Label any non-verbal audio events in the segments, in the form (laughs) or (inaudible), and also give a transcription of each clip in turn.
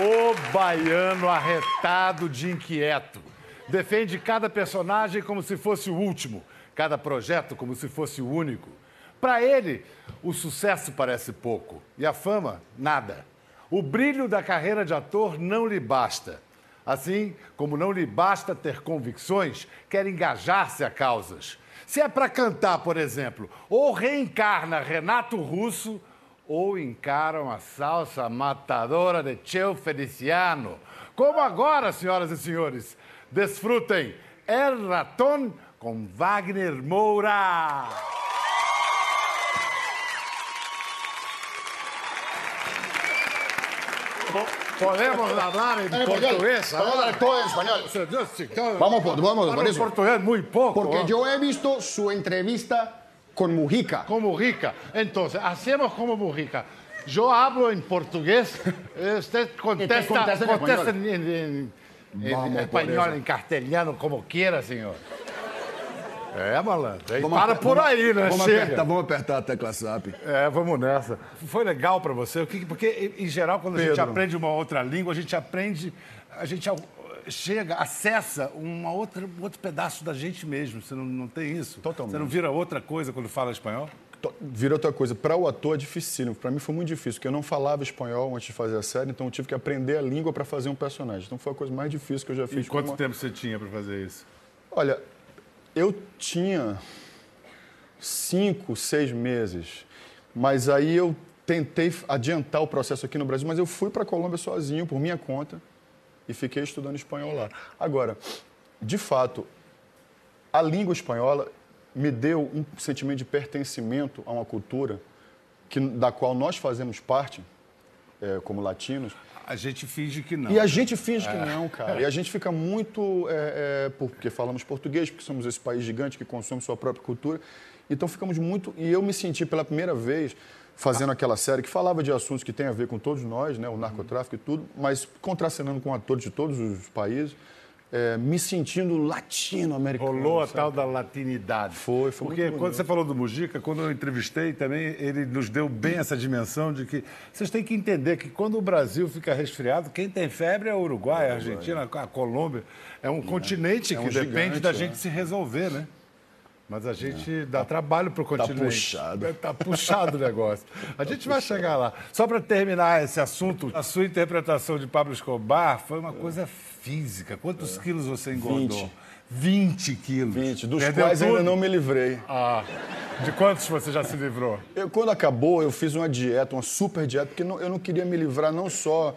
O baiano arretado de inquieto. Defende cada personagem como se fosse o último, cada projeto como se fosse o único. Para ele, o sucesso parece pouco e a fama, nada. O brilho da carreira de ator não lhe basta. Assim como não lhe basta ter convicções, quer engajar-se a causas. Se é para cantar, por exemplo, ou reencarna Renato Russo, ou encaram a salsa matadora de Cheo Feliciano. Como agora, senhoras e senhores, desfrutem El Raton com Wagner Moura. Podemos hablar en portugués Podemos hablar todo en español. Vamos, Vamos vamos por Hablo eso. portugués muy poco. Porque yo he visto su entrevista con Mujica. Como rica. Entonces, hacemos como Mujica. Yo hablo en portugués, eh, usted contesta, contesta en contesta español. en, en- en Vamos por español, eso. en castellano, como quiera, senhor. É, malandro. Aí Vamos para por aí, né? Vamos Chega. apertar, vamos apertar a tecla SAP. É, vamos nessa. Foi legal para você? Porque, em geral, quando a gente Pedro. aprende uma outra língua, a gente aprende, a gente chega, acessa uma outra, um outro pedaço da gente mesmo. Você não, não tem isso? Totalmente. Você não vira outra coisa quando fala espanhol? Vira outra coisa. Para o ator é dificílimo. Para mim foi muito difícil, porque eu não falava espanhol antes de fazer a série, então eu tive que aprender a língua para fazer um personagem. Então foi a coisa mais difícil que eu já E fiz. quanto como- tempo você tinha para fazer isso? Olha, eu tinha cinco, seis meses, mas aí eu tentei adiantar o processo aqui no Brasil, mas eu fui para a Colômbia sozinho, por minha conta, e fiquei estudando espanhol lá. Agora, de fato, a língua espanhola me deu um sentimento de pertencimento a uma cultura que, da qual nós fazemos parte, eh, como latinos, A gente finge que não. e a gente finge É. que não, cara. E a gente fica muito. é, é, porque falamos português, porque somos esse país gigante que consome sua própria cultura. Então ficamos muito. E eu me senti pela primeira vez fazendo aquela série que falava de assuntos que tem a ver com todos nós, né? O narcotráfico e tudo, mas contracenando com atores de todos os países, é, me sentindo latino-americano. Rolou a sabe? tal da latinidade. Foi, foi Porque quando você falou do Mujica, quando eu entrevistei também, ele nos deu bem essa dimensão de que vocês têm que entender que quando o Brasil fica resfriado, quem tem febre é o Uruguai, a Argentina, a Colômbia. É um continente é um que depende gigante, da é. gente se resolver, né? Mas a gente dá trabalho para o continente. puxado. Tá puxado o negócio. A gente vai chegar lá. Só para terminar esse assunto, a sua interpretação de Pablo Escobar foi uma coisa física. Quantos quilos você engordou? 20. 20 quilos. 20, dos Perdeu quais ainda tudo? não me livrei. Ah, de quantos você já se livrou? Eu, quando acabou, eu fiz uma dieta, uma super dieta, porque não- eu não queria me livrar não só...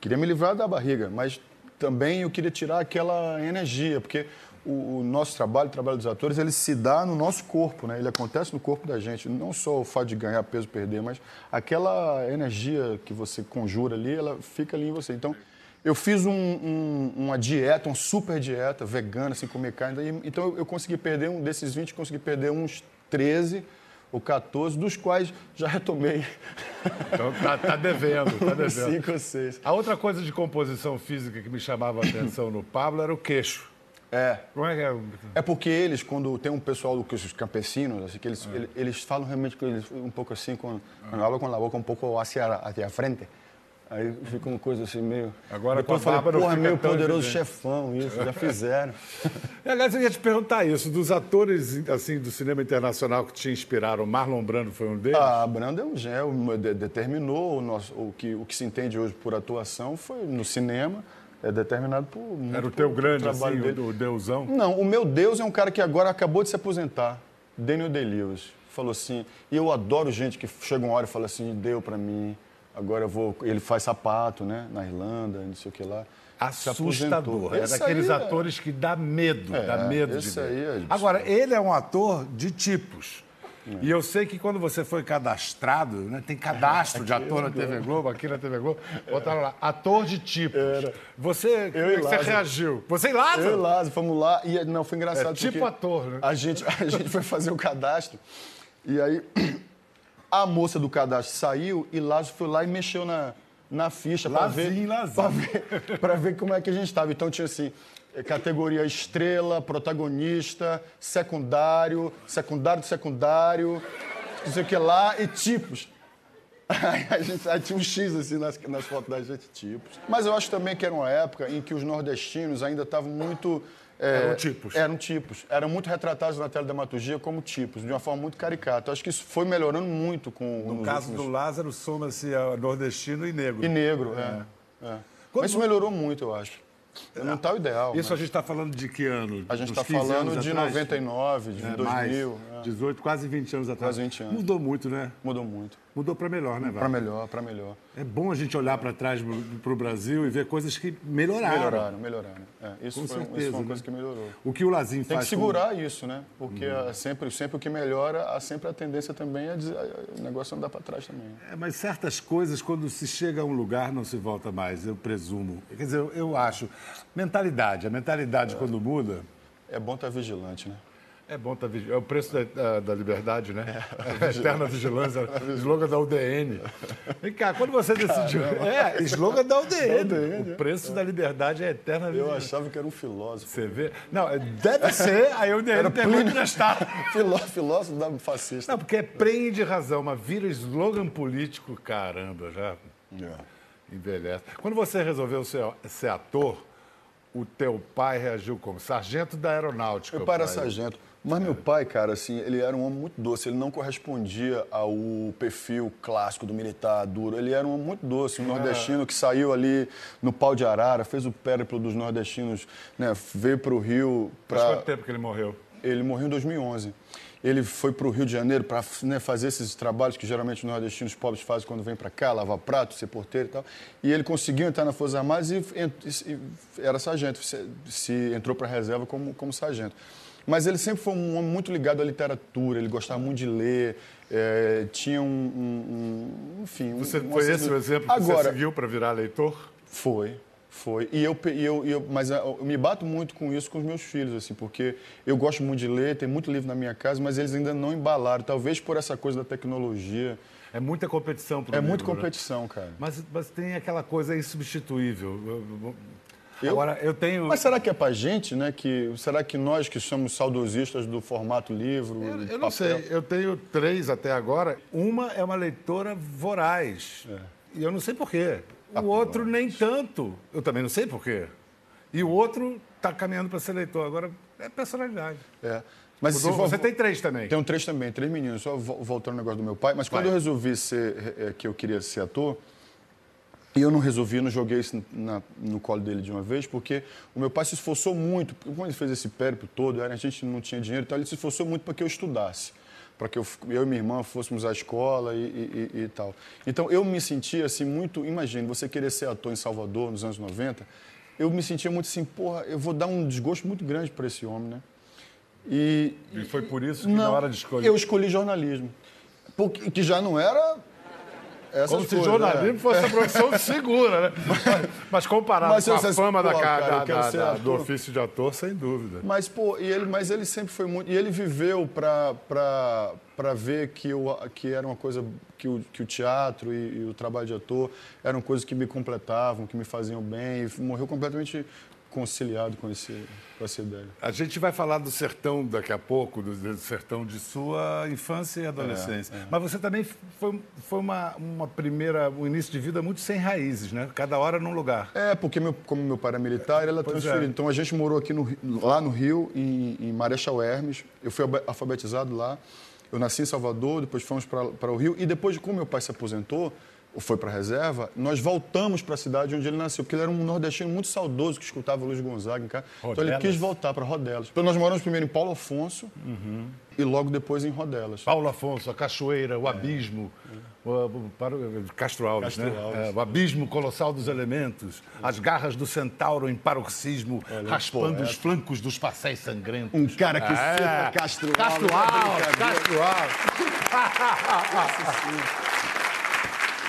Queria me livrar da barriga, mas também eu queria tirar aquela energia, porque o, o nosso trabalho, o trabalho dos atores, ele se dá no nosso corpo, né? Ele acontece no corpo da gente. Não só o fato de ganhar peso, perder, mas aquela energia que você conjura ali, ela fica ali em você. Então, eu fiz um- um- uma dieta, uma super dieta vegana, sem comer carne. Então, eu, eu consegui perder um desses 20, consegui perder uns 13 ou 14, dos quais já retomei Então tá, tá devendo, tá devendo. 5 ou 6. A outra coisa de composição física que me chamava a atenção no Pablo era o queixo. É. Como é que é? É porque eles, quando tem um pessoal do que os campesinos, assim, que eles, ele- eles, falam realmente com eles um pouco assim, com, quando falam com a boca um pouco hacia, hacia a frente. Aí fica uma coisa assim meio. Agora Depois com a eu falei, porra, é meio poderoso evidente." chefão, isso, já fizeram. (laughs) Aliás, eu ia te perguntar isso, dos atores assim do cinema internacional que te inspiraram, Marlon Brando foi um deles? A Branda é um de- determinou o, nosso, o, que, o que se entende hoje por atuação foi no cinema, é determinado por. era o teu grande, trabalho assim, dele. o, deusão? Não, o meu Deus é um cara que agora acabou de se aposentar, Daniel Day-Lewis. Falou assim, e eu adoro gente que chega uma hora e fala assim, deu pra mim, agora eu vou... Ele faz sapato, né, na Irlanda, não sei o que lá. Assustador. aposentou. É daqueles aí atores que dá medo, É, dá medo de ver. aí é Agora, ele é um ator de tipos. E eu sei que quando você foi cadastrado, né, tem cadastro de ator na TV Globo, aqui na TV Globo, botaram lá, ator de tipos. Você, como Eu é e que você Lázaro. reagiu? Você e Eu e Lázaro? Lázaro fomos lá e não foi engraçado É tipo ator, né? A gente, a gente foi fazer o cadastro e aí a moça do cadastro saiu e Lázaro foi lá e mexeu na, na ficha para ver, ver, ver como é que a gente estava. Então tinha assim, categoria estrela, protagonista, secundário, secundário do secundário, não sei o que lá, e tipos. Aí a gente aí tinha um X assim nas, nas fotos da gente, tipos. Mas eu acho também que era uma época em que os nordestinos ainda estavam muito. é, Eram tipos. Eram tipos. Eram muito retratados na teledramaturgia como tipos, de uma forma muito caricata. Eu acho que isso foi melhorando muito com No caso últimos- do Lázaro, soma-se nordestino e negro. E negro, é. é. Mas isso melhorou muito, eu acho. Não está o ideal. Isso a mas gente está falando de que ano? a gente está 15 falando de atrás? 99, de É, 2000. mais. É. 18, quase 20 anos atrás. Quase 20 anos. Mudou muito, né? Mudou muito. Mudou para melhor, né, Para Val? melhor, para melhor. É bom a gente olhar para trás para o Brasil e ver coisas que melhoraram. Melhoraram, melhoraram. É, isso, foi, certeza, isso foi uma né? coisa que melhorou. O que o Lazinho Tem que faz segurar isso, né? Porque é sempre, sempre o que melhora, há sempre a tendência também a, dizer, o negócio andar para trás também. É, mas certas coisas, quando se chega a um lugar, não se volta mais, eu presumo. Quer dizer, eu, eu acho. Mentalidade. A mentalidade, quando muda, É bom estar vigilante, né? É bom estar vigiando. É o preço da, da- da liberdade, né? (laughs) A eterna vigilância. slogan da UDN. Vem cá, quando você decidiu. (laughs) É, slogan da UDN. O preço da liberdade é eterna Eu vigilância. achava que era um filósofo. Você vê? Não, é- deve ser. Aí a UDN tem muito. (laughs) Filó, filósofo da fascista. Não, porque é prende razão, mas vira slogan político, caramba, já É. envelhece. Quando você resolveu ser, ser ator, o teu pai reagiu como? Sargento da aeronáutica. Meu pai era sargento. Mas meu pai, cara, assim, ele era um homem muito doce. Ele não correspondia ao perfil clássico do militar duro. Ele era um homem muito doce, um nordestino que saiu ali no pau de arara, fez o périplo dos nordestinos, né? Veio para o Rio Faz para quanto tempo que ele morreu? Ele morreu em 2011. Ele foi para o Rio de Janeiro para fazer esses trabalhos que geralmente os nordestinos pobres fazem quando vêm para cá, lavar prato, ser porteiro e tal. E ele conseguiu entrar nas Forças Armadas e, ent- e era sargento, se, se entrou para a reserva como, como sargento. Mas ele sempre foi um homem muito ligado à literatura, ele gostava muito de ler, eh, tinha um, um- um- enfim... Você, um foi esse o exemplo que Agora, você seguiu para virar leitor? foi, foi. E eu, e eu, e eu, mas ah, eu me bato muito com isso com os meus filhos, assim, porque eu gosto muito de ler, tem muito livro na minha casa, mas eles ainda não embalaram, talvez por essa coisa da tecnologia. É muita competição para É muita competição, cara. Mas, mas tem aquela coisa insubstituível. Eu-? Agora, eu tenho. Mas será que é pra gente, né? Que, será que nós que somos saudosistas do formato livro, Eu, eu não sei, eu tenho três até agora. Uma é uma leitora voraz. É. E eu não sei porquê. Ah, O outro nem tanto. Eu também não sei porquê. E o outro está caminhando para ser leitor. Agora, é personalidade. É. Mas Mudou- se for- Você tem três também. Tenho três também, três meninos. Só vo- voltando ao negócio do meu pai. Mas quando Vai. eu resolvi ser, eh, que eu queria ser ator, e eu não resolvi, não joguei isso na- no colo dele de uma vez, porque o meu pai se esforçou muito. Quando ele fez esse périplo todo, a gente não tinha dinheiro, então ele se esforçou muito para que eu estudasse. Para que eu, eu e minha irmã fôssemos à escola e, e- e- e tal. Então eu me sentia assim muito. Imagine, você querer ser ator em Salvador nos anos 90, eu me sentia muito assim, porra, eu vou dar um desgosto muito grande para esse homem, né? E, E foi por isso que na hora de escolher. eu escolhi jornalismo. Porque, que já não era. Essas Como se coisas, jornalismo né? fosse a profissão (laughs) segura, né? Mas, mas comparado Mas com a fama da, pô, ca- cara, da- da- da- do ofício de ator, sem dúvida. Mas, pô, e ele, mas ele sempre foi muito. E ele viveu para ver que, eu, que era uma coisa. Que o, que o teatro e, e o trabalho de ator eram coisas que me completavam, que me faziam bem. E morreu completamente conciliado com, esse, com essa ideia. A gente vai falar do sertão daqui a pouco, do, do sertão de sua infância e adolescência. É, Mas você também foi, foi uma, uma primeira, um início de vida muito sem raízes, né? Cada hora num lugar. É, porque meu, como meu pai era militar, ele era Pois transferido. é. Então a gente morou aqui no, lá no Rio, em, em Marechal Hermes. Eu fui alfabetizado lá. Eu nasci em Salvador, depois fomos para o Rio. E depois, como meu pai se aposentou, ou foi para a reserva, nós voltamos para a cidade onde ele nasceu, porque ele era um nordestino muito saudoso que escutava Luiz Gonzaga em casa. Então ele Rodelas? quis voltar para Rodelas. Então nós moramos primeiro em Paulo Afonso e logo depois em Rodelas. Paulo Afonso, a Cachoeira, o Abismo, o, o- para Castro Alves, Castro né? Alves. É, o Abismo Colossal dos Elementos, as garras do centauro em paroxismo, raspando os flancos dos passéis sangrentos. Um cara que É. cita Castro, Castro Alves, é Alves, brincadeira. Castro Alves.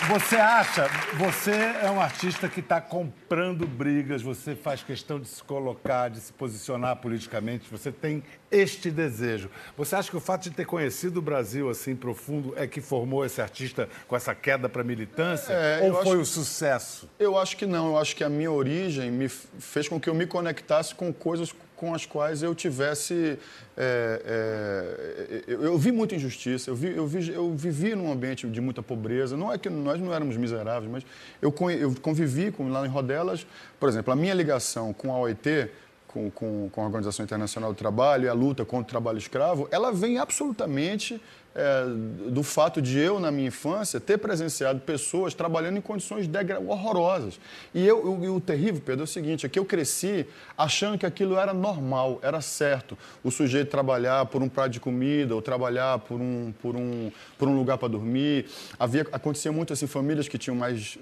Você acha, você é um artista que está comprando brigas, você faz questão de se colocar, de se posicionar politicamente, você tem este desejo. Você acha que o fato de ter conhecido o Brasil assim profundo é que formou esse artista com essa queda para a militância? É, Ou foi acho- o sucesso? Eu acho que não. Eu acho que a minha origem me fez com que eu me conectasse com coisas com as quais eu tivesse. É, é, eu, eu, vi muita injustiça, eu, vi, eu, vi, eu vivi num ambiente de muita pobreza. Não é que nós não éramos miseráveis, mas eu, eu convivi com, lá em Rodelas. Por exemplo, a minha ligação com a OIT com, com, com, a Organização Internacional do Trabalho e a luta contra o trabalho escravo, ela vem absolutamente é, do fato de eu, na minha infância, ter presenciado pessoas trabalhando em condições horrorosas. E, eu, eu, o terrível, Pedro, é o seguinte, é que eu cresci achando que aquilo era normal, era certo. O sujeito trabalhar por um prato de comida, ou trabalhar por um, por um, por um lugar para dormir. Havia, acontecia muito assim, famílias que tinham mais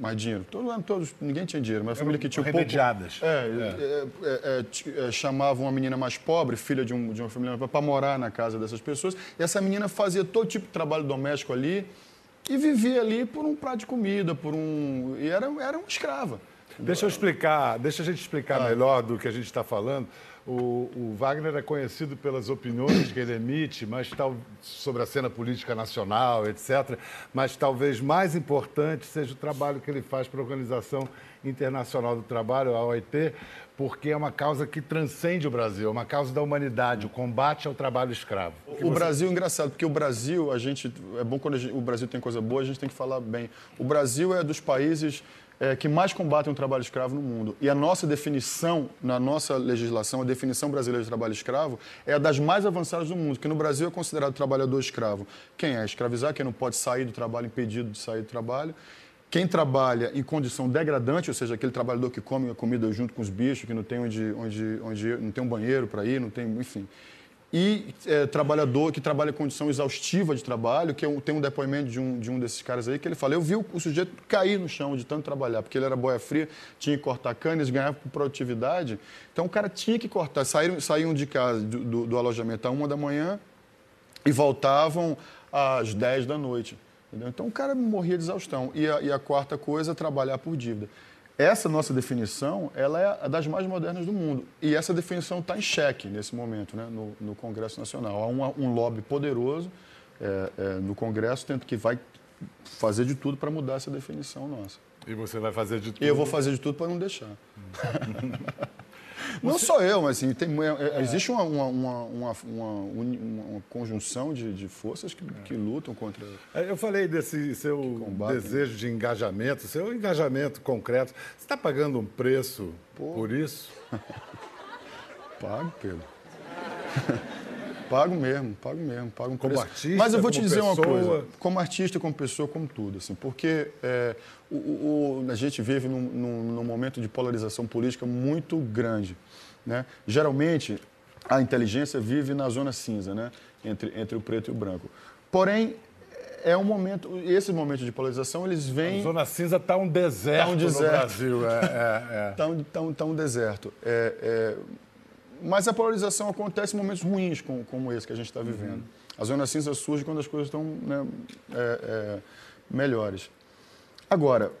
mais dinheiro. Todos, todos, ninguém tinha dinheiro, mas a família que tinha pouco... Remediadas. É, é. É, é, é, chamava uma menina mais pobre, filha de, um, de uma família para morar na casa dessas pessoas. E essa menina fazia todo tipo de trabalho doméstico ali e vivia ali por um prato de comida, por um... E era, era uma escrava. Deixa eu explicar, deixa a gente explicar ah. melhor do que a gente está falando. O, o, Wagner é conhecido pelas opiniões que ele emite, mas tal, sobre a cena política nacional, etc. Mas talvez mais importante seja o trabalho que ele faz para a Organização Internacional do Trabalho, a OIT, porque é uma causa que transcende o Brasil, é uma causa da humanidade, o combate ao trabalho escravo. O, o. Brasil é engraçado, porque o Brasil, a gente é bom quando gente, o Brasil tem coisa boa, a gente tem que falar bem. O Brasil é dos países é, que mais combatem o trabalho escravo no mundo. E a nossa definição, na nossa legislação, a definição brasileira de trabalho escravo é a das mais avançadas do mundo, que no Brasil é considerado trabalhador escravo. Quem é escravizar, quem não pode sair do trabalho, impedido de sair do trabalho. Quem trabalha em condição degradante, ou seja, aquele trabalhador que come a comida junto com os bichos, que não tem onde, onde, onde não tem um banheiro para ir, não tem, enfim e é, trabalhador que trabalha em condição exaustiva de trabalho, que eu, tem um depoimento de um, de um desses caras aí, que ele fala, eu vi o, o, sujeito cair no chão de tanto trabalhar, porque ele era boia fria, tinha que cortar canas, ganhava por produtividade, então o cara tinha que cortar, saíram, saíam de casa, do, do, do alojamento às uma da manhã e voltavam às dez da noite. Entendeu? Então o cara morria de exaustão. E a, e a quarta coisa, trabalhar por dívida. Essa nossa definição, ela é a das mais modernas do mundo. E essa definição está em xeque nesse momento, né, no, no Congresso Nacional. Há um, um lobby poderoso é, é, no Congresso que vai fazer de tudo para mudar essa definição nossa. E você vai fazer de tudo? Eu vou fazer de tudo para não deixar. Não Você... só eu, mas assim, tem, é, é, existe uma, uma, uma, uma, conjunção de, de forças que, que, lutam contra. É, eu falei desse seu desejo de engajamento, seu engajamento concreto. Você está pagando um preço Pô. por isso? (laughs) Pago, Pedro. (laughs) pago mesmo, pago mesmo, pago um como preço. artista, Mas eu vou te dizer pessoa... uma coisa, como artista, como pessoa, como tudo, assim, porque é, o, o, a gente vive num, num, num, momento de polarização política muito grande, né? Geralmente a inteligência vive na zona cinza, né? Entre entre o preto e o branco. Porém é um momento, esse momento de polarização, eles vêm... A Zona Cinza está um deserto, tá um deserto no Brasil. Está é, é, é. (laughs) Tá um, tá um, tá um deserto. É, é mas a polarização acontece em momentos ruins como, como esse que a gente está vivendo. Uhum. A zona cinza surge quando as coisas estão né, é, é, melhores. Agora,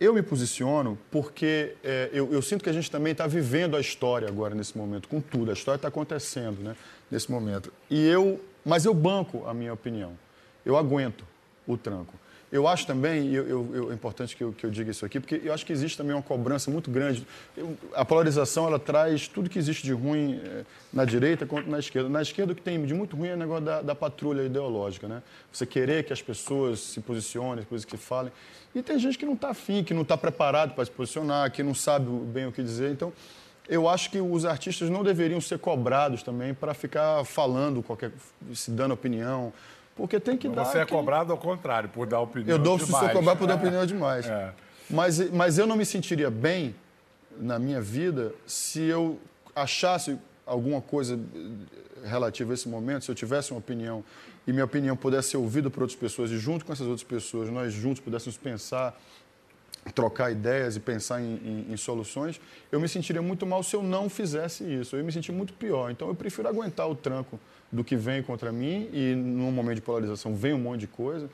eu me posiciono porque é, eu, eu, sinto que a gente também está vivendo a história agora nesse momento, com tudo. A história está acontecendo né, nesse momento. E eu, mas eu banco a minha opinião. Eu aguento o tranco. Eu acho também, eu, eu, é importante que eu, que eu diga isso aqui, porque eu acho que existe também uma cobrança muito grande. A polarização, ela traz tudo que existe de ruim é, na direita quanto na esquerda. Na esquerda, o que tem de muito ruim é o negócio da, da patrulha ideológica, né? Você querer que as pessoas se posicionem, coisas que falem. E tem gente que não está afim, que não está preparado para se posicionar, que não sabe bem o que dizer. Então, eu acho que os artistas não deveriam ser cobrados também para ficar falando, qualquer, se dando opinião. Porque tem que Você dar. Você é cobrado ao contrário, por dar opinião. Eu dou, demais. sou cobrado por dar opinião demais. É. Mas, mas eu não me sentiria bem na minha vida se eu achasse alguma coisa relativa a esse momento, se eu tivesse uma opinião e minha opinião pudesse ser ouvida por outras pessoas e junto com essas outras pessoas nós juntos pudéssemos pensar, trocar ideias e pensar em, em, em soluções, eu me sentiria muito mal se eu não fizesse isso. Eu ia me sentir muito pior. Então eu prefiro aguentar o tranco do que vem contra mim e num momento de polarização vem um monte de coisa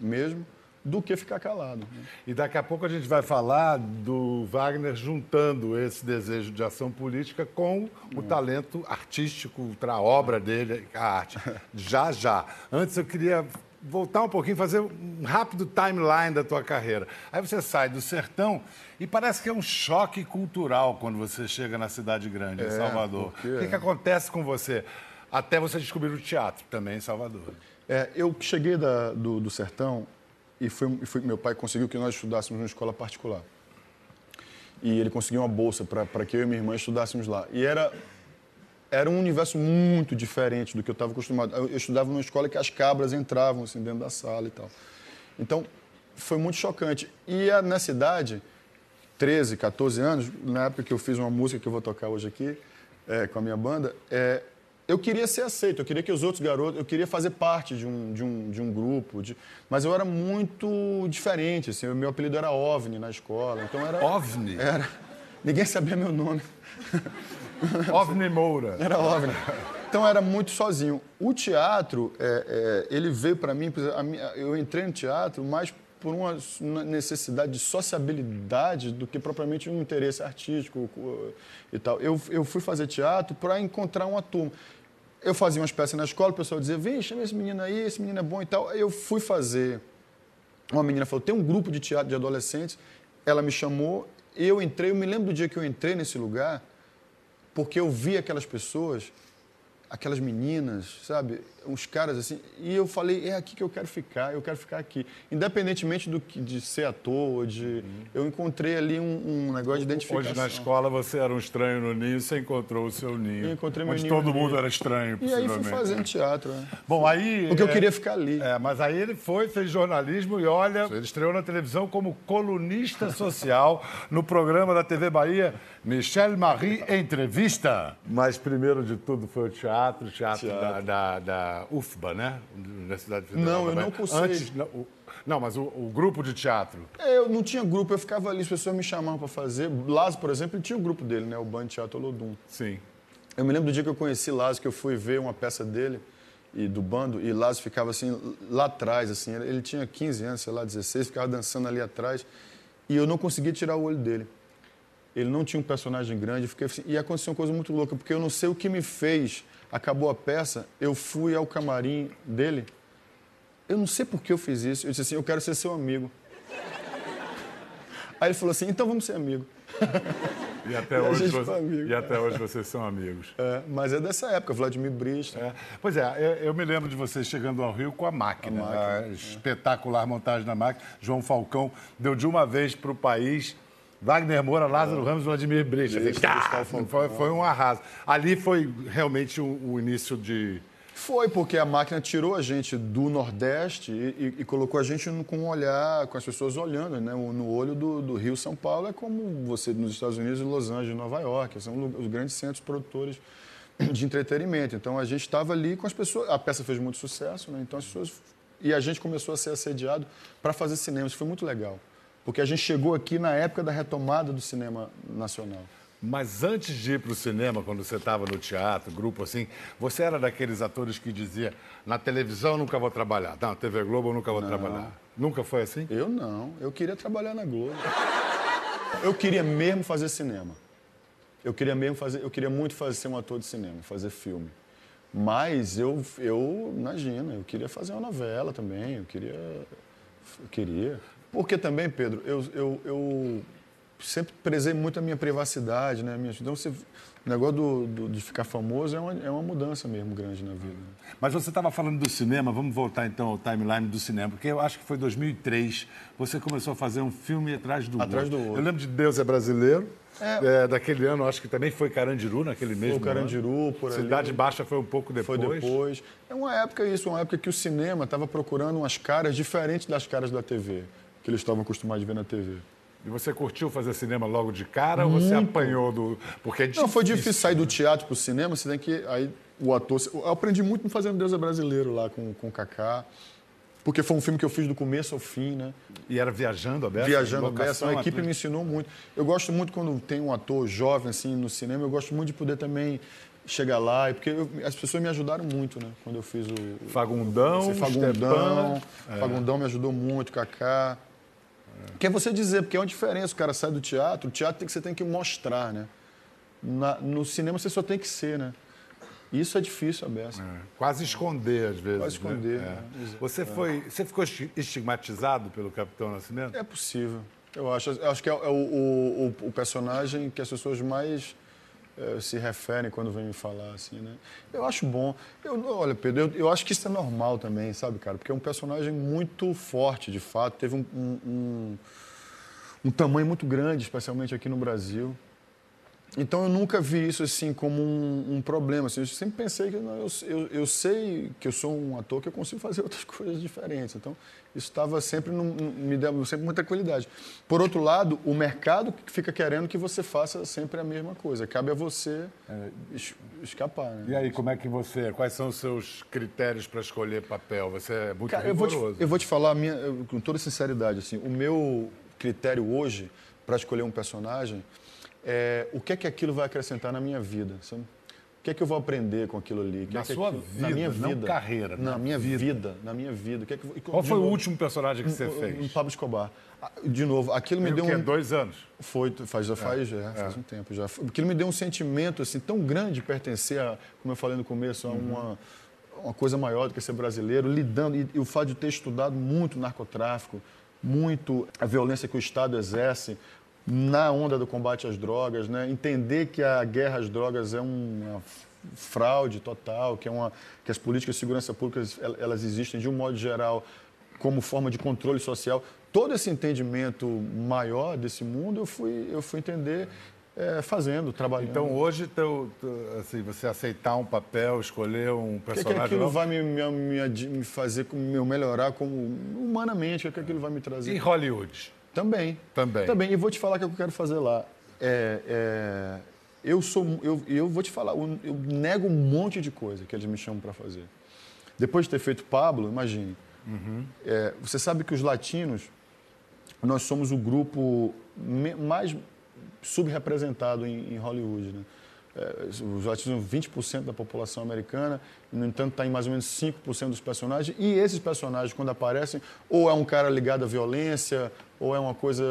mesmo do que ficar calado. Né? E daqui a pouco a gente vai falar do Wagner juntando esse desejo de ação política com o hum. talento artístico, a obra dele, a arte. (laughs) já, já. Antes eu queria voltar um pouquinho, fazer um rápido timeline da tua carreira. Aí você sai do sertão e parece que é um choque cultural quando você chega na cidade grande, em Salvador. O que, que acontece com você? Até você descobrir o teatro também em Salvador. É, eu cheguei da- do, do sertão e foi, meu pai conseguiu que nós estudássemos numa escola particular. E ele conseguiu uma bolsa para que eu e minha irmã estudássemos lá. E era, era um universo muito diferente do que eu estava acostumado. Eu, eu estudava numa escola que as cabras entravam assim, dentro da sala e tal. Então, foi muito chocante. E a, nessa idade, 13, 14 anos, na época que eu fiz uma música que eu vou tocar hoje aqui é, com a minha banda, é, eu queria ser aceito, eu queria que os outros garotos, eu queria fazer parte de um, de um, de um grupo, de- mas eu era muito diferente, assim, o meu apelido era OVNI na escola, então era... OVNI? Era. Ninguém sabia meu nome. (laughs) OVNI Moura. Era OVNI. Então era muito sozinho. O teatro, é, é, ele veio para mim, eu entrei no teatro mais por uma necessidade de sociabilidade do que propriamente um interesse artístico co- e tal. Eu, eu fui fazer teatro para encontrar uma turma. Eu fazia umas peças na escola, o pessoal dizia, vem, chama esse menino aí, esse menino é bom e tal. Aí eu fui fazer uma menina falou: tem um grupo de teatro de adolescentes. Ela me chamou, eu entrei. Eu me lembro do dia que eu entrei nesse lugar, porque eu vi aquelas pessoas, aquelas meninas, sabe? Uns caras assim. E eu falei: é aqui que eu quero ficar, eu quero ficar aqui. Independentemente do que, de ser ator, ou de. Eu encontrei ali um, um negócio de identificação. Hoje na escola você era um estranho no ninho, você encontrou o seu ninho. Eu encontrei meu onde ninho todo ali. mundo era estranho, E aí fui fazendo teatro. né? Bom, aí. Porque eu é, queria ficar ali. É, mas aí ele foi, fez jornalismo e olha, ele estreou na televisão como colunista social no programa da TV Bahia, Michel Marie Entrevista. Mas primeiro de tudo foi o teatro, o teatro, Da, da, da UFBA, né? Universidade Federal Não, eu não cursei. Antes, não, o- não, mas o, o grupo de teatro. É, eu não tinha grupo, eu ficava ali, as pessoas me chamavam para fazer. Lázaro, por exemplo, ele tinha o grupo dele, né? O Band Teatro Olodum. Sim. Eu me lembro do dia que eu conheci Lázaro, que eu fui ver uma peça dele e do bando, e Lázaro ficava assim, lá atrás, assim, ele tinha 15 anos, sei lá, 16, ficava dançando ali atrás, e eu não conseguia tirar o olho dele. Ele não tinha um personagem grande, fiquei assim, e aconteceu uma coisa muito louca, porque eu não sei o que me fez, acabou a peça, eu fui ao camarim dele, eu não sei por que eu fiz isso, eu disse assim, eu quero ser seu amigo. Aí ele falou assim, então vamos ser amigos. (laughs) E até, E hoje, você- amigo. e até hoje vocês são amigos. É, mas é dessa época, Vladimir Brista. É. Pois é, eu, eu me lembro de vocês chegando ao Rio com a máquina. A máquina, a espetacular montagem da máquina. João Falcão deu de uma vez para o país. Wagner Moura, Lázaro Ramos, Vladimir Ah, Gustavo Falcão. foi, foi um arraso. Ali foi realmente o, o início de. Foi, porque a máquina tirou a gente do Nordeste e, e- e colocou a gente no- com um olhar, com as pessoas olhando, né? No olho do, do Rio São Paulo é como você nos Estados Unidos, Los Angeles, Nova York, são os grandes centros produtores de entretenimento. Então a gente estava ali com as pessoas. A peça fez muito sucesso, né? Então as pessoas. E a gente começou a ser assediado para fazer cinema. Isso foi muito legal. Porque a gente chegou aqui na época da retomada do cinema nacional. Mas antes de ir para o cinema, quando você estava no teatro, grupo assim, você era daqueles atores que dizia: na televisão eu nunca vou trabalhar, na TV Globo eu nunca vou trabalhar. Nunca foi assim? Eu não. Eu queria trabalhar na Globo. Eu queria mesmo fazer cinema. Eu queria mesmo fazer, eu queria muito fazer ser um ator de cinema, fazer filme. Mas eu, eu imagina, eu queria fazer uma novela também, eu queria, eu queria. Porque também, Pedro, eu, eu, eu sempre prezei muito a minha privacidade, né? Minha, então, você, o negócio do, do- de ficar famoso é uma, é uma mudança mesmo grande na vida. Mas você estava falando do cinema, vamos voltar então ao timeline do cinema, porque eu acho que foi 2003, você começou a fazer um filme atrás do Atrás outro. do outro. Eu lembro de Deus é Brasileiro, É. é, daquele ano, acho que também foi Carandiru, naquele mesmo o Carandiru, ano. por ali. Cidade Baixa foi um pouco Foi depois. depois. É uma época isso, uma época que o cinema estava procurando umas caras diferentes das caras da TV, que eles estavam acostumados a ver na TV. E você curtiu fazer cinema logo de cara ou você apanhou do... Porque é Não, foi difícil sair do teatro para o cinema, você tem que... Aí o ator... Eu aprendi muito fazendo Deus é Brasileiro lá com, com o Kaká, porque foi um filme que eu fiz do começo ao fim, né? E era viajando aberto? Viajando aberto, a equipe me ensinou muito. Eu gosto muito quando tem um ator jovem assim no cinema, eu gosto muito de poder também chegar lá, porque eu- as pessoas me ajudaram muito, né? Quando eu fiz o, Fagundão, Você Fagundão, Fagundão me ajudou muito, Kaká. Que é você dizer, porque é uma diferença, o cara sai do teatro, o teatro tem que, você tem que mostrar, né? Na- no cinema você só tem que ser, né? Isso é difícil, a beça. É. Quase esconder, às vezes. Quase né? esconder. Né? É. Você, foi, você ficou estigmatizado pelo Capitão Nascimento? É possível. Eu acho, eu acho que é, o, o, o, personagem que as pessoas mais é, se referem quando vêm me falar, assim, né? Eu acho bom. Eu, olha, Pedro, eu, eu, acho que isso é normal também, sabe, cara? Porque é um personagem muito forte, de fato. Teve um, um, um, um tamanho muito grande, especialmente aqui no Brasil. Então eu nunca vi isso assim como um, um problema. Assim, eu sempre pensei que não, eu, eu, eu, sei que eu sou um ator que eu consigo fazer (laughs) outras coisas diferentes. Então isso estava sempre num, me deu sempre muita qualidade. Por outro lado, o mercado fica querendo que você faça sempre a mesma coisa. Cabe a você é, escapar. Né? E aí como é que você? Quais são os seus critérios para escolher papel? Você é muito Cara, rigoroso. Eu vou te, eu vou te falar minha, com toda sinceridade assim. O meu critério hoje para escolher um personagem é, o que é que aquilo vai acrescentar na minha vida. Sabe? O que é que eu vou aprender com aquilo ali? na é sua aquilo, vida, na minha vida, não carreira. Na, minha vida. vida. na minha vida. Que é que, Qual foi o último personagem que você fez? Um Pablo Escobar. Ah, de novo, aquilo me deu um... um... dois anos? Foi, faz, já faz, é, já, faz é. um tempo já. Aquilo me deu um sentimento assim tão grande de pertencer, a, como eu falei no começo, a uhum. uma, uma coisa maior do que ser brasileiro, lidando, e, e o fato de ter estudado muito narcotráfico, muito a violência que o Estado exerce, na onda do combate às drogas, né? entender que a guerra às drogas é uma fraude total, que, é uma, que as políticas de segurança pública elas existem de um modo geral como forma de controle social. Todo esse entendimento maior desse mundo eu fui, eu fui entender é, fazendo, trabalhando. Então hoje, teu, assim, você aceitar um papel, escolher um personagem... O que, que aquilo vai me, me, me, fazer me melhorar como humanamente? O que, que aquilo vai me trazer? E Hollywood? Também. Também. Também. E vou te falar o que eu quero fazer lá. É, é, eu sou, eu, eu vou te falar, eu, eu nego um monte de coisa que eles me chamam para fazer. Depois de ter feito Pablo, imagine. Uhum. É, você sabe que os latinos, nós somos o grupo mais subrepresentado em, em Hollywood, né? É, os latinos 20% da população americana, no entanto, está em mais ou menos 5% dos personagens. E esses personagens, quando aparecem, ou é um cara ligado à violência, ou é uma coisa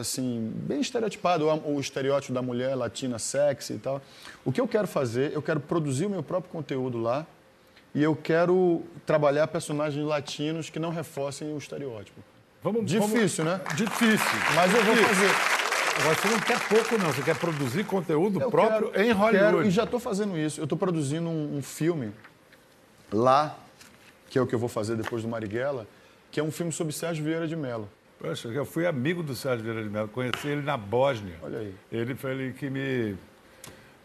assim, bem estereotipada, ou é o estereótipo da mulher latina sexy e tal. O que eu quero fazer, eu quero produzir o meu próprio conteúdo lá e eu quero trabalhar personagens latinos que não reforcem o estereótipo. Vamos, Difícil, vamos... né? Difícil. Mas eu vou fazer. Agora, você não quer pouco, não. Você quer produzir conteúdo eu próprio quero, em Hollywood. Quero, e já estou fazendo isso. Eu estou produzindo um, um, filme lá, que é o que eu vou fazer depois do Marighella, que é um filme sobre Sérgio Vieira de Mello. Poxa, eu fui amigo do Sérgio Vieira de Mello. Conheci ele na Bósnia. Olha aí. Ele foi ele que me,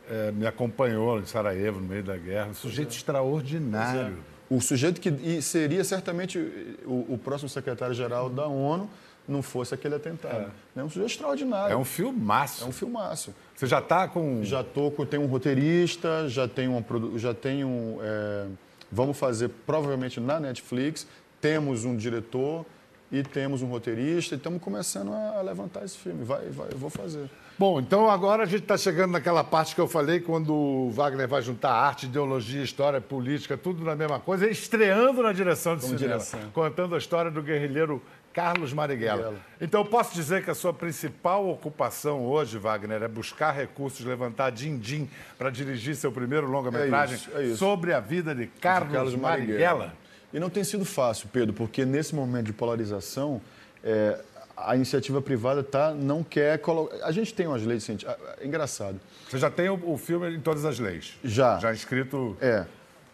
é, me acompanhou em Sarajevo, no meio da guerra. Um sujeito é. extraordinário. É. O sujeito que seria certamente o, o próximo secretário-geral da ONU não fosse aquele atentado. É, é um sujeito extraordinário. É um filmaço. É um filmaço. Você já está com... Já estou com... Tenho um roteirista, já tenho... Um, já tenho é, vamos fazer provavelmente na Netflix. Temos um diretor e temos um roteirista e estamos começando a levantar esse filme. Vai, vai, eu vou fazer. Bom, então agora a gente está chegando naquela parte que eu falei, quando o Wagner vai juntar arte, ideologia, história, política, tudo na mesma coisa, estreando na direção de Como cinema, direção. contando a história do guerrilheiro Carlos Marighella. Então, posso dizer que a sua principal ocupação hoje, Wagner, é buscar recursos, levantar din-din para dirigir seu primeiro longa-metragem é é sobre a vida de Carlos, Carlos Marighella. Marighella. E não tem sido fácil, Pedro, porque nesse momento de polarização, é, a iniciativa privada tá, não quer colocar. A gente tem umas leis científicas. É engraçado. Você já tem o, o, filme em todas as leis? Já. Já inscrito. É.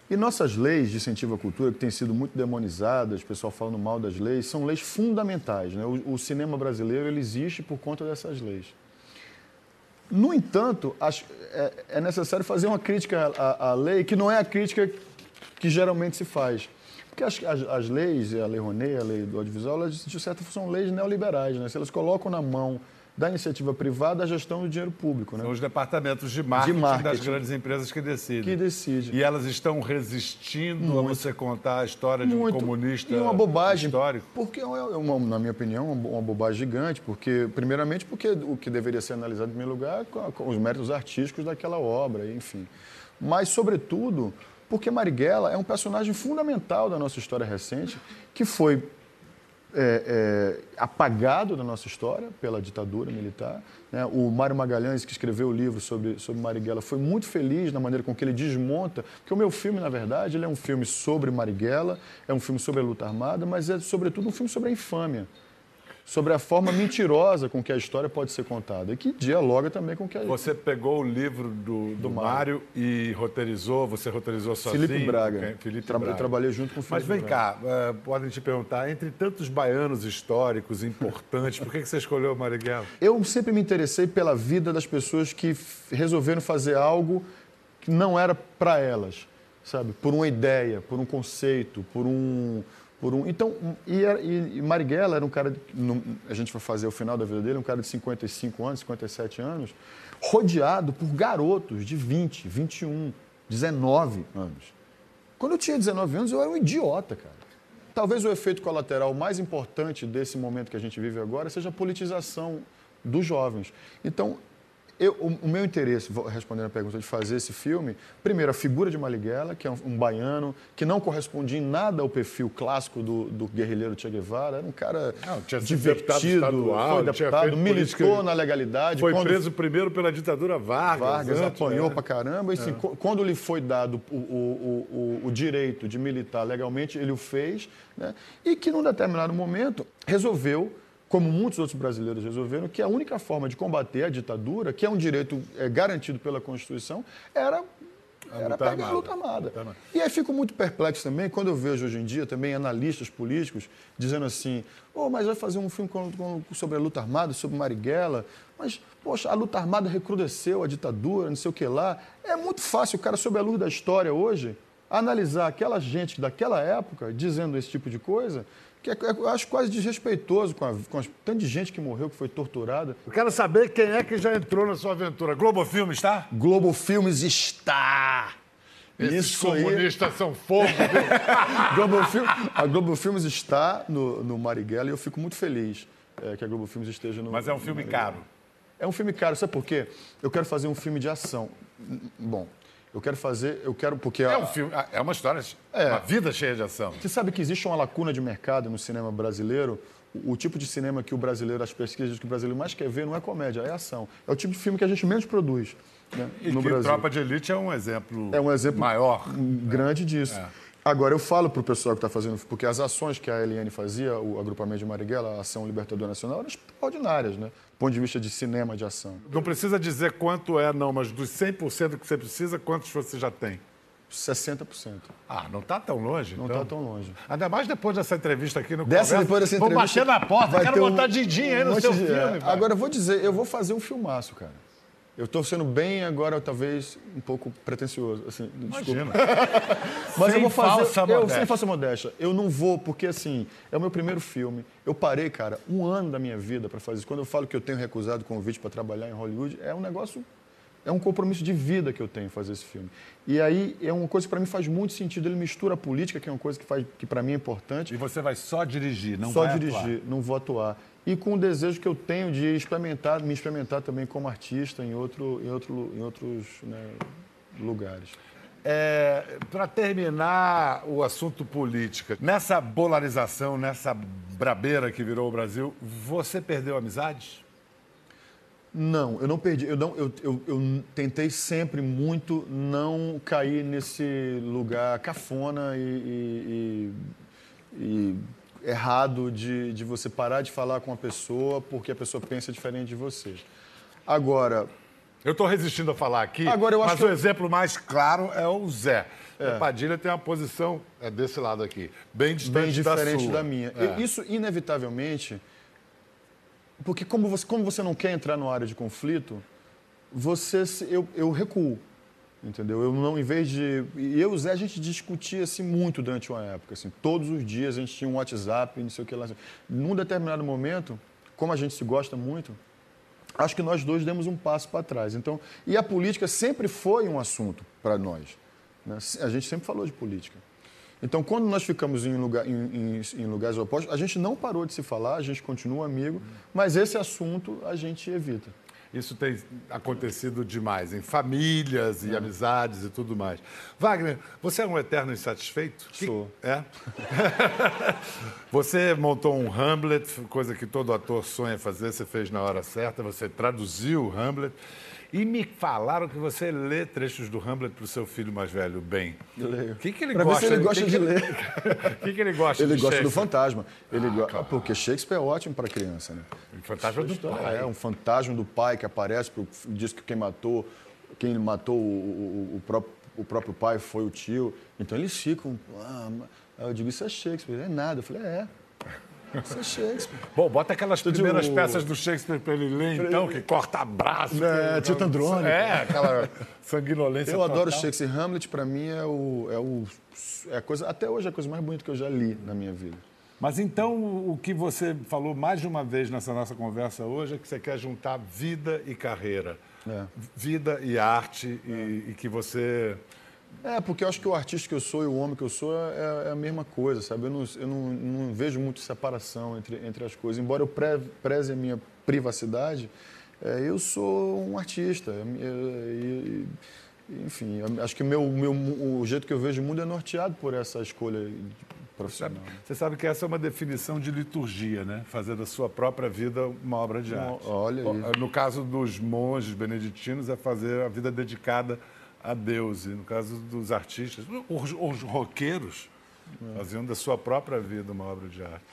E nossas leis de incentivo à cultura, que têm sido muito demonizadas, o pessoal falando mal das leis, são leis fundamentais. Né? O, o cinema brasileiro ele existe por conta dessas leis. No entanto, acho, é, é, necessário fazer uma crítica à, à, lei, que não é a crítica que geralmente se faz. Porque as, as, as leis, a lei Rouanet, a lei do audiovisual, elas, de certa forma, são leis neoliberais. Né? Se elas colocam na mão da iniciativa privada a gestão do dinheiro público. Né? São os departamentos de marketing, de marketing, das grandes empresas que decidem. Que decidem. E elas estão resistindo Muito. a você contar a história de Muito. um comunista e uma bobagem, histórico? Porque, é uma, na minha opinião, uma bobagem gigante. Porque, primeiramente, porque o que deveria ser analisado em primeiro lugar é com os méritos artísticos daquela obra, enfim. Mas, sobretudo, porque Marighella é um personagem fundamental da nossa história recente, que foi é, é, apagado da nossa história pela ditadura militar. Né? O Mário Magalhães, que escreveu o livro sobre, sobre Marighella, foi muito feliz na maneira com que ele desmonta, porque o meu filme, na verdade, ele é um filme sobre Marighella, é um filme sobre a luta armada, mas é, sobretudo, um filme sobre a infâmia sobre a forma mentirosa com que a história pode ser contada e que dialoga também com que a... Você pegou o livro do, do, do Mário e roteirizou, você roteirizou sozinho? Felipe Braga. Felipe Tra Braga. Eu trabalhei junto com o Felipe Mas vem Braga. cá, uh, podem te perguntar, entre tantos baianos históricos importantes, por que, que você escolheu Marighella? Eu sempre me interessei pela vida das pessoas que resolveram fazer algo que não era para elas, sabe? Por uma ideia, por um conceito, por um por um, então, e, e, Marighella era um cara, a gente vai fazer o final da vida dele, um cara de 55 anos, 57 anos, rodeado por garotos de 20, 21, 19 anos. Quando eu tinha 19 anos, eu era um idiota, cara. Talvez o efeito colateral mais importante desse momento que a gente vive agora seja a politização dos jovens. Então, eu, o, o, meu interesse, respondendo a pergunta de fazer esse filme, primeiro, a figura de Marighella, que é um, um, baiano, que não correspondia em nada ao perfil clássico do, do guerrilheiro Che Guevara, era um cara não, divertido, estadual, foi deputado, militou política, na legalidade. Foi quando, preso primeiro pela ditadura Vargas. Vargas antes, apanhou é. pra caramba. E, assim, é. Quando lhe foi dado o, o, o, o direito de militar legalmente, ele o fez, né? e que num determinado momento resolveu como muitos outros brasileiros resolveram, que a única forma de combater a ditadura, que é um direito é, garantido pela Constituição, era era pegar a luta armada. E aí fico muito perplexo também quando eu vejo hoje em dia também analistas políticos dizendo assim: oh, mas vai fazer um filme sobre a luta armada, sobre Marighella, mas, poxa, a luta armada recrudesceu, a ditadura, não sei o que lá. É muito fácil o cara, sob a luz da história hoje, analisar aquela gente daquela época dizendo esse tipo de coisa que é, eu acho quase desrespeitoso com, a, com a, tanto de gente que morreu, que foi torturada. Eu quero saber quem é que já entrou na sua aventura. Globo Filmes está? Globo Filmes está! Esses Isso comunistas aí... são fogo. (laughs) Globo. A Globo Filmes está no, no Marighella e eu fico muito feliz é, que a Globo Filmes esteja no. Mas é um filme caro. É um filme caro, sabe por quê? Eu quero fazer um filme de ação. Bom, eu quero fazer, eu quero porque é um filme, é uma história, é. uma vida cheia de ação. Você sabe que existe uma lacuna de mercado no cinema brasileiro. O, tipo de cinema que o brasileiro, as pesquisas que o brasileiro mais quer ver não é comédia, é ação. É o tipo de filme que a gente menos produz. Né, e no Brasil. Tropa de Elite é um exemplo. É um exemplo maior, grande né? disso. É. Agora, eu falo para o pessoal que está fazendo, porque as ações que a LN fazia, o agrupamento de Marighella, a Ação Libertadora Nacional, eram extraordinárias, né? Do ponto de vista de cinema, de ação. Não precisa dizer quanto é, não, mas dos 100% que você precisa, quantos você já tem? 60%. Ah, não está tão longe, Não está então. tão longe. Ainda mais depois dessa entrevista aqui no Dessa, depois dessa entrevista... Vou bater na porta, quero botar um, Didinho aí no seu de... filme. Agora, eu vou dizer, eu vou fazer um filmaço, cara. Eu estou sendo bem agora, talvez, um pouco pretencioso. Assim, Imagina. (laughs) Mas sem eu vou fazer. Falsa eu, sem falsa modéstia. Eu não vou, porque assim, é o meu primeiro filme. Eu parei, cara, um ano da minha vida para fazer isso. Quando eu falo que eu tenho recusado convite para trabalhar em Hollywood, é um negócio. É um compromisso de vida que eu tenho fazer esse filme. E aí é uma coisa que para mim faz muito sentido. Ele mistura a política, que é uma coisa que, faz, que para mim é importante. E você vai só dirigir, não só vai dirigir, atuar. não vou atuar e com o desejo que eu tenho de experimentar, me experimentar também como artista em, outro, em, outro, em outros né, lugares. É, Para terminar o assunto política, nessa polarização, nessa brabeira que virou o Brasil, você perdeu amizades? Não, eu não perdi. Eu, não, eu, eu, eu, tentei sempre muito não cair nesse lugar cafona e, e, e errado de, de você parar de falar com a pessoa porque a pessoa pensa diferente de você. Agora. Eu estou resistindo a falar aqui, Agora, eu acho mas o exemplo mais claro é o Zé. É. O Padilha tem uma posição é desse lado aqui, bem distante bem diferente da, da minha. É. Isso, inevitavelmente, porque como você, como você não quer entrar no área de conflito, você eu, eu recuo. Entendeu? Eu não, em vez de. E eu e o Zé, a gente discutia assim, muito durante uma época. Assim, todos os dias a gente tinha um WhatsApp, não sei o que lá. Num determinado momento, como a gente se gosta muito, acho que nós dois demos um passo para trás. Então, e a política sempre foi um assunto para nós. Né? A gente sempre falou de política. Então, quando nós ficamos em, lugar, em, em, em, lugares opostos, a gente não parou de se falar, a gente continua amigo, mas esse assunto a gente evita. Isso tem acontecido demais em famílias e é. amizades e tudo mais. Wagner, você é um eterno insatisfeito? Sou. É? (laughs) você montou um Hamlet, coisa que todo ator sonha fazer, você fez na hora certa, você traduziu o Hamlet. E me falaram que você lê trechos do Hamlet para o seu filho mais velho, bem. Eu leio. O que, que ele pra gosta? Ver se ele gosta que de que ler. O (laughs) que, que ele gosta Ele de gosta do fantasma. Ele Ah, go... claro. Porque Shakespeare é ótimo para criança, né? O fantasma do pai. É um fantasma do pai que aparece, pro... diz que quem matou, quem matou o, o, o, próprio, o próprio pai foi o tio. Então eles ficam. Ah, eu digo, isso é Shakespeare. É nada. Eu falei, é. Isso é Shakespeare. Bom, bota aquelas Tudo primeiras o- peças do Shakespeare para ele ler, então, que corta braço. É, Tito Andrônico. É, aquela sanguinolência Eu adoro total. Shakespeare. Hamlet, para mim, é o. É o é a coisa, até hoje é a coisa mais bonita que eu já li na minha vida. Mas então, o que você falou mais de uma vez nessa nossa conversa hoje é que você quer juntar vida e carreira. É. Vida e arte, e, e que você... É, porque eu acho que o artista que eu sou e o homem que eu sou é, é a mesma coisa, sabe? Eu, não, eu não, não vejo muito separação entre, entre as coisas. Embora eu pre, preze a minha privacidade, é, eu sou um artista. É, e- e- enfim, acho que meu, meu, o jeito que eu vejo o mundo é norteado por essa escolha profissional. Você sabe que essa é uma definição de liturgia, né? Fazer da sua própria vida uma obra de arte. olha aí. No caso dos monges beneditinos, é fazer a vida dedicada a Deus. E no caso dos artistas, os, os roqueiros, faziam da sua própria vida uma obra de arte.